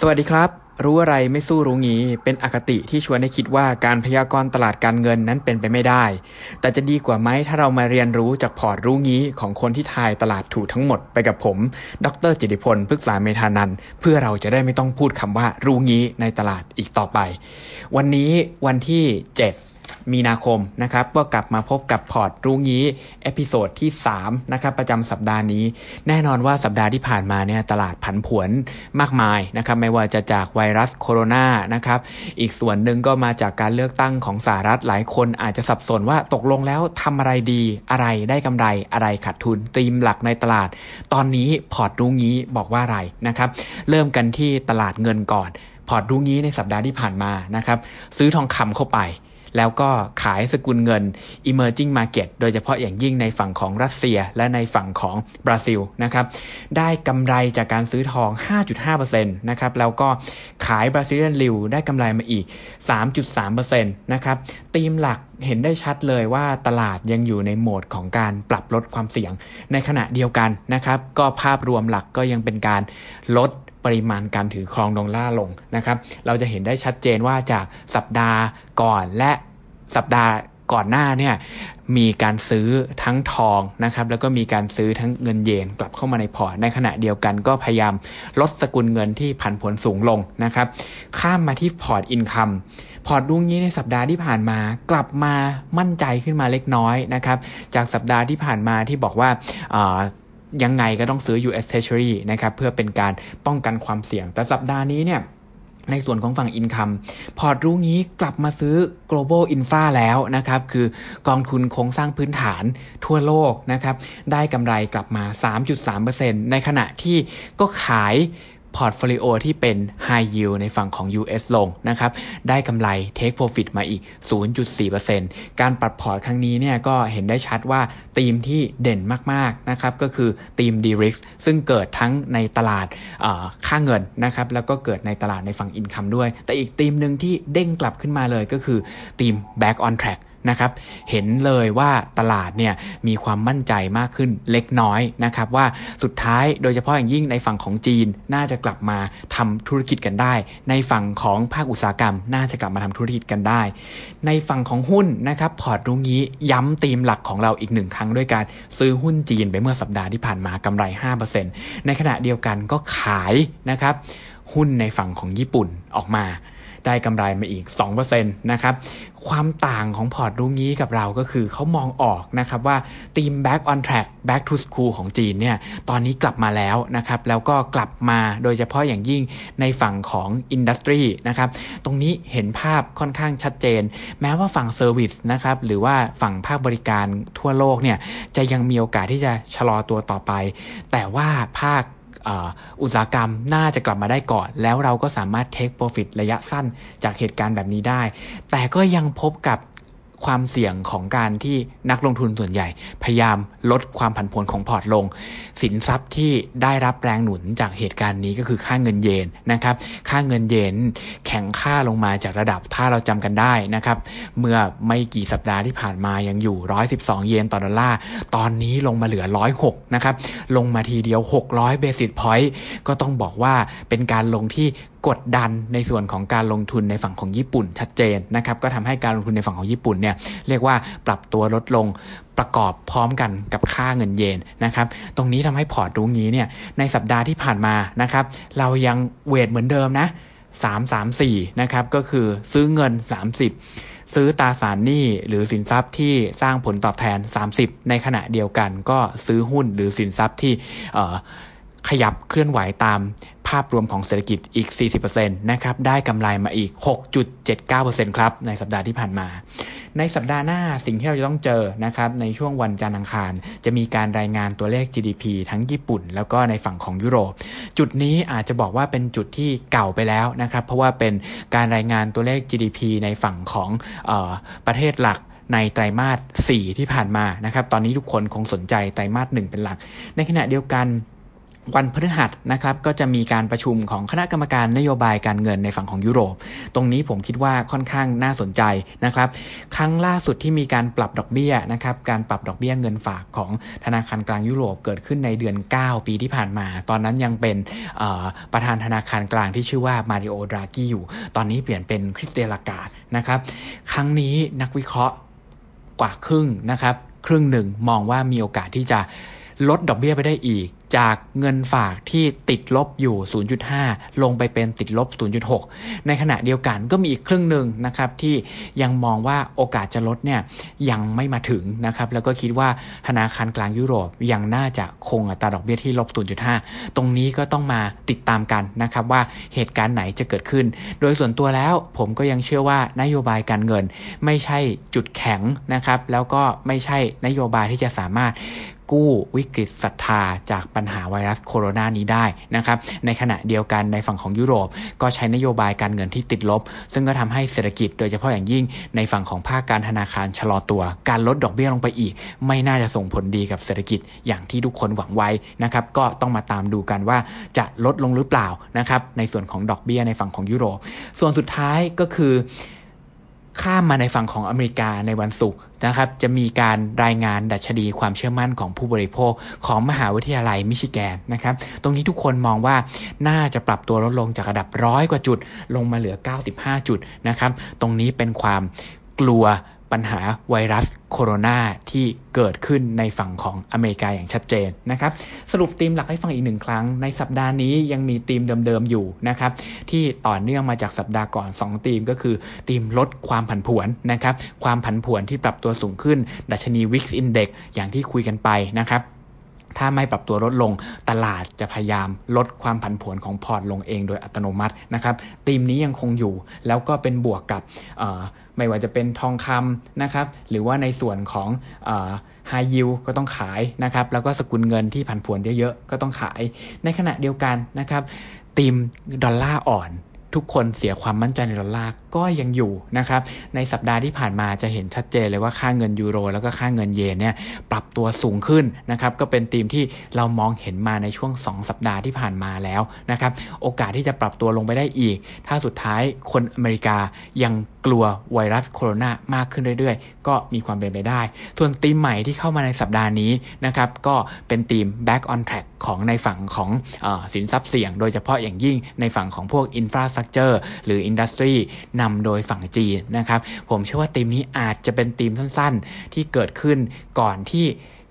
สวัสดีครับ รู้อะไรไม่สู้รู้งี้ เป็นอคติที่ชวนให้คิดว่าการพยากรณ์ตลาดการเงินนั้นเป็นไปไม่ได้ แต่จะดีกว่าไหมถ้าเรามาเรียนรู้จากพอร์ตรู้งี้ของคนที่ทายตลาดถูกทั้งหมดไปกับผม ดรจิติพลพฤกษาเมธานันเพื่อเราจะได้ไม่ต้องพูดคำว่ารู้งี้ในตลาดอีกต่อไป วันนี้วันที่ 7 มีนาคมนะครับ ก็กลับมาพบกับพอร์ตรู้งี้ episode ที่ 3 นะครับ ประจำสัปดาห์นี้ แน่นอนว่าสัปดาห์ที่ผ่านมาเนี่ยตลาดผันผวนมากมายนะครับ ไม่ว่าจะจากไวรัสโคโรนานะครับ อีกส่วนหนึ่งก็มาจากการเลือกตั้งของสหรัฐหลายคนอาจจะสับสนว่าตกลงแล้วทำอะไรดีอะไรได้กำไรอะไรขาดทุนธีมหลักในตลาด ตอนนี้พอร์ตรู้งี้บอกว่าอะไรนะครับ เริ่มกันที่ตลาดเงินก่อนพอร์ตรู้งี้ในสัปดาห์ที่ผ่านมานะครับซื้อทองคำเข้าไป แล้วก็ขายสกุลเงิน emerging market โดยเฉพาะอย่างยิ่งในฝั่งของรัสเซียและในฝั่งของบราซิลนะครับได้กำไรจากการซื้อทอง 5.5%นะครับแล้วก็ขายบราซิเลียนลิวได้กำไรมาอีก 3.3%นะครับธีมหลักเห็นได้ชัดเลยว่าตลาดยังอยู่ในโหมดของการปรับลดความเสี่ยง ในขณะเดียวกันนะครับก็ภาพรวมหลักก็ยังเป็นการลด ปริมาณการถือครองดอลลาร์ลงนะครับ เราจะเห็นได้ชัดเจนว่าจากสัปดาห์ก่อนและสัปดาห์ก่อนหน้าเนี่ยมีการซื้อทั้งทองนะครับแล้วก็มีการซื้อทั้งเงินเยนกลับเข้ามาในพอร์ตในขณะเดียวกันก็พยายามลดสกุลเงินที่ผันผวนสูงลงนะครับข้ามมาที่พอร์ต income พอร์ตรู้งี้ในสัปดาห์ที่ผ่านมากลับมามั่นใจขึ้นมาเล็กน้อยนะครับจากสัปดาห์ที่ผ่านมาที่บอกว่า ยังไงก็ต้องซื้อ US Treasury นะครับเพื่อเป็นการป้องกันความเสี่ยง แต่สัปดาห์นี้เนี่ยในส่วนของฝั่ง income พอร์ตรู้งี้กลับมาซื้อ global infra แล้วนะครับ คือกองทุนโครงสร้างพื้นฐานทั่วโลกนะครับ ได้กำไรกลับมา 3.3%ในขณะที่ก็ขาย portfolio ที่เป็น High Yield ในฝั่งของ US ลงนะครับ ได้กำไร Take Profit มาอีก 0.4%การปรับพอร์ตครั้งนี้เนี่ยก็เห็นได้ชัดว่าธีมที่เด่นมากๆนะครับก็คือธีม D-Risk ซึ่งเกิดทั้งในตลาดค่าเงินนะครับแล้วก็เกิดในตลาดในฝั่งอินคัมด้วย แต่อีกธีมหนึ่งที่เด้งกลับขึ้นมาเลยก็คือธีม Back on Track นะครับ เห็นเลยว่าตลาดเนี่ยมีความมั่นใจมากขึ้นเล็กน้อยนะครับว่าสุดท้ายโดยเฉพาะอย่างยิ่งในฝั่งของจีนน่าจะกลับมาทำธุรกิจกันได้ ในฝั่งของภาคอุตสาหกรรม น่าจะกลับมาทำธุรกิจกันได้ ในฝั่งของหุ้นนะครับพอร์ตรุ่งนี้ย้ำธีมหลักของเราอีกหนึ่งครั้งด้วยการซื้อหุ้นจีนไปเมื่อสัปดาห์ที่ผ่านมากำไร 5%ในขณะเดียวกันก็ขายนะครับ หุ้นในฝั่งของญี่ปุ่นออกมา ได้กำไรมาอีก 2%นะครับ ความต่างของพอร์ตรู้งี้กับเราก็คือเขามองออกนะครับว่าทีม back on track back to school ของจีนเนี่ยตอนนี้กลับมาแล้วนะครับ แล้วก็กลับมาโดยเฉพาะอย่างยิ่งในฝั่งของอินดัสทรีนะครับ ตรงนี้เห็นภาพค่อนข้างชัดเจน แม้ว่าฝั่ง service นะครับหรือว่าฝั่งภาคบริการทั่วโลกเนี่ยจะยังมีโอกาสที่จะชะลอตัวต่อไป แต่ว่าภาค อุตสาหกรรมน่าจะกลับมาได้ก่อน แล้วเราก็สามารถ take profit ระยะสั้นจากเหตุการณ์แบบนี้ได้ แต่ก็ยังพบกับ ความเสี่ยงของการที่นักลงทุนส่วนใหญ่ พยายามลดความผันผวนของพอร์ตลง สินทรัพย์ที่ได้รับแรงหนุนจากเหตุการณ์นี้ก็คือค่าเงินเยนนะครับ ค่าเงินเยนแข็งค่าลงมาจากระดับถ้าเราจำกันได้นะครับ เมื่อไม่กี่สัปดาห์ที่ผ่านมายังอยู่ 112 เยนต่อดอลลาร์ตอนนี้ลงมาเหลือ 106 นะครับ ลงมาทีเดียว 600 เบสิสพอยต์ก็ต้องบอกว่าเป็นการลงที่ กดดันในส่วนของการลงทุนในฝั่งของญี่ปุ่นชัดเจนนะครับก็ทำให้การลงทุนในฝั่งของญี่ปุ่นเนี่ยเรียกว่าปรับตัวลดลงประกอบพร้อมกันกับค่าเงินเยนนะครับ ตรงนี้ทำให้พอร์ตรู้งี้เนี่ยในสัปดาห์ที่ผ่านมานะครับ เรายังเวทเหมือนเดิมนะ3 3 4นะครับก็คือซื้อเงิน30ซื้อตราสารหนี้หรือสินทรัพย์ที่สร้างผลตอบแทน 30 ในขณะเดียวกันก็ซื้อหุ้นหรือสินทรัพย์ที่ ขยับเคลื่อนไหวตามภาพรวมของเศรษฐกิจอีก 40%นะครับ ได้กำไรมาอีก 6.79%ครับ ในสัปดาห์ที่ผ่านมา ในสัปดาห์หน้าสิ่งที่เราจะต้องเจอนะครับ ในช่วงวันจันทร์อังคาร จะมีการรายงานตัวเลข GDP ทั้งญี่ปุ่น แล้วก็ในฝั่งของยุโรป จุดนี้อาจจะบอกว่าเป็นจุดที่เก่าไปแล้วนะครับ เพราะว่าเป็นการรายงานตัวเลข GDP ในฝั่งของออประเทศหลักในไตรมาส 4 ที่ผ่านมานะครับ ตอนนี้ทุกคนคงสนใจไตรมาส 1 เป็นหลัก ในขณะเดียวกัน วันพฤหัสนะครับก็จะมีการประชุมของคณะกรรมการนโยบายการเงินในฝั่งของยุโรป ตรงนี้ผมคิดว่าค่อนข้างน่าสนใจนะครับ ครั้งล่าสุดที่มีการปรับดอกเบี้ยนะครับการปรับดอกเบี้ยเงินฝากของธนาคารกลางยุโรปเกิดขึ้นในเดือน 9 ปีที่ผ่านมา ตอนนั้นยังเป็นประธานธนาคารกลางที่ชื่อว่ามาริโอดรากิอยู่ ตอนนี้เปลี่ยนเป็นคริสเตียลากาดนะครับ ครั้งนี้นักวิเคราะห์กว่าครึ่งนะครับ ครึ่งหนึ่งมองว่ามีโอกาสที่จะลดดอกเบี้ยไปได้อีก จากเงินฝากที่ติดลบอยู่ 0.5 ลงไปเป็นติดลบ 0.6 ในขณะเดียวกันก็มีอีกครึ่งหนึ่งนะครับที่ยังมองว่าโอกาสจะลดเนี่ยยังไม่มาถึงนะครับแล้วก็คิดว่าธนาคารกลางยุโรปยังน่าจะคงอัตราดอกเบี้ยที่ลบ 0.5 ตรงนี้ก็ต้องมาติดตามกันนะครับว่าเหตุการณ์ไหนจะเกิดขึ้น โดยส่วนตัวแล้วผมก็ยังเชื่อว่านโยบายการเงิน ไม่ใช่จุดแข็งนะครับแล้วก็ไม่ใช่นโยบายที่จะสามารถ กู้วิกฤตศรัทธาจากปัญหาไวรัสโคโรนานี้ได้นะครับในขณะเดียวกันในฝั่งของยุโรป ก็ใช้นโยบายการเงินที่ติดลบ ซึ่งก็ทำให้เศรษฐกิจโดยเฉพาะอย่างยิ่ง ในฝั่งของภาคการธนาคารชะลอตัว การลดดอกเบี้ยลงไปอีก ไม่น่าจะส่งผลดีกับเศรษฐกิจอย่างที่ทุกคนหวังไว้นะครับก็ต้องมาตามดูกันว่าจะลดลงหรือเปล่านะครับในส่วนของดอกเบี้ยในฝั่งของยุโรป ส่วนสุดท้ายก็คือ ข้ามมาในฝั่งของอเมริกาในวันศุกร์นะครับจะมีการรายงานดัชนีความเชื่อมั่นของผู้บริโภคของมหาวิทยาลัยมิชิแกนนะครับตรงนี้ทุกคนมองว่าน่าจะปรับตัวลดลงจากระดับร้อยกว่าจุด ลงมาเหลือ 95 จุดนะครับตรงนี้เป็นความกลัว ปัญหาไวรัสโคโรนาที่เกิดขึ้นในฝั่งของอเมริกาอย่างชัดเจนนะครับ สรุปธีมหลักให้ฟังอีกหนึ่งครั้ง ในสัปดาห์นี้ยังมีธีมเดิมๆอยู่นะครับ ที่ต่อเนื่องมาจากสัปดาห์ก่อน 2 ธีมก็คือธีมลดความผันผวนนะครับ ความผันผวนที่ปรับตัวสูงขึ้น ดัชนี Wix Index อย่างที่คุยกันไปนะครับ ถ้าไม่ปรับตัวลดลงตลาดจะพยายามลดความผันผวนของพอร์ตลงเองโดยอัตโนมัตินะครับธีมนี้ยังคงอยู่แล้วก็เป็นบวกกับไม่ว่าจะเป็นทองคำนะครับหรือว่าในส่วนของไฮยิวก็ต้องขายนะครับแล้วก็สกุลเงินที่ผันผวนเยอะๆก็ต้องขายในขณะเดียวกันนะครับธีมดอลลาร์อ่อน ทุกคนเสียความมั่นใจในดอลลาร์ก็ยังอยู่นะครับ ในสัปดาห์ที่ผ่านมาจะเห็นชัดเจนเลยว่าค่าเงินยูโร แล้วก็ค่าเงินเยนเนี่ยปรับตัวสูงขึ้นนะครับ ก็เป็นธีมที่เรามองเห็นมาในช่วง 2 สัปดาห์ที่ผ่านมาแล้วนะครับ โอกาสที่จะปรับตัวลงไปได้อีก ถ้าสุดท้ายคนอเมริกายังกลัวไวรัสโคโรนามากขึ้นเรื่อยๆ ก็มีความเป็นไปได้ ส่วนธีมใหม่ที่เข้ามาในสัปดาห์นี้นะครับ ก็เป็นธีม back on track ของในฝั่งของอสินทรัพย์เสี่ยง โดยเฉพาะอย่างยิ่งในฝั่งของพวก infrastructure หรือ industry นำโดยฝั่งจีนนะครับ ผมเชื่อว่าธีมนี้อาจจะเป็นธีมสั้นๆ ที่เกิดขึ้นก่อนที่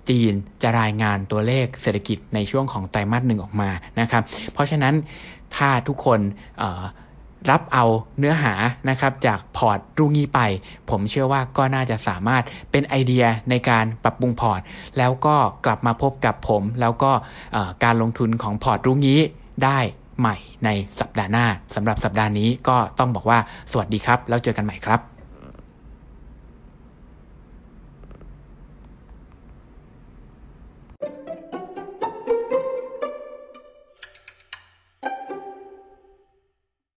จีนจะรายงานตัวเลขเศรษฐกิจในช่วงของไตรมาสหนึ่งออกมานะครับ เพราะฉะนั้นถ้าทุกคนรับเอาเนื้อหานะครับจากพอร์ตรุ่งนี้ไป ผมเชื่อว่าก็น่าจะสามารถเป็นไอเดียในการปรับปรุงพอร์ต แล้วก็กลับมาพบกับผม แล้วก็การลงทุนของพอร์ตรุ่งนี้ได้ ใหม่ในสัปดาห์หน้าสำหรับสัปดาห์นี้ก็ต้องบอกว่าสวัสดีครับ แล้วเจอกันใหม่ครับ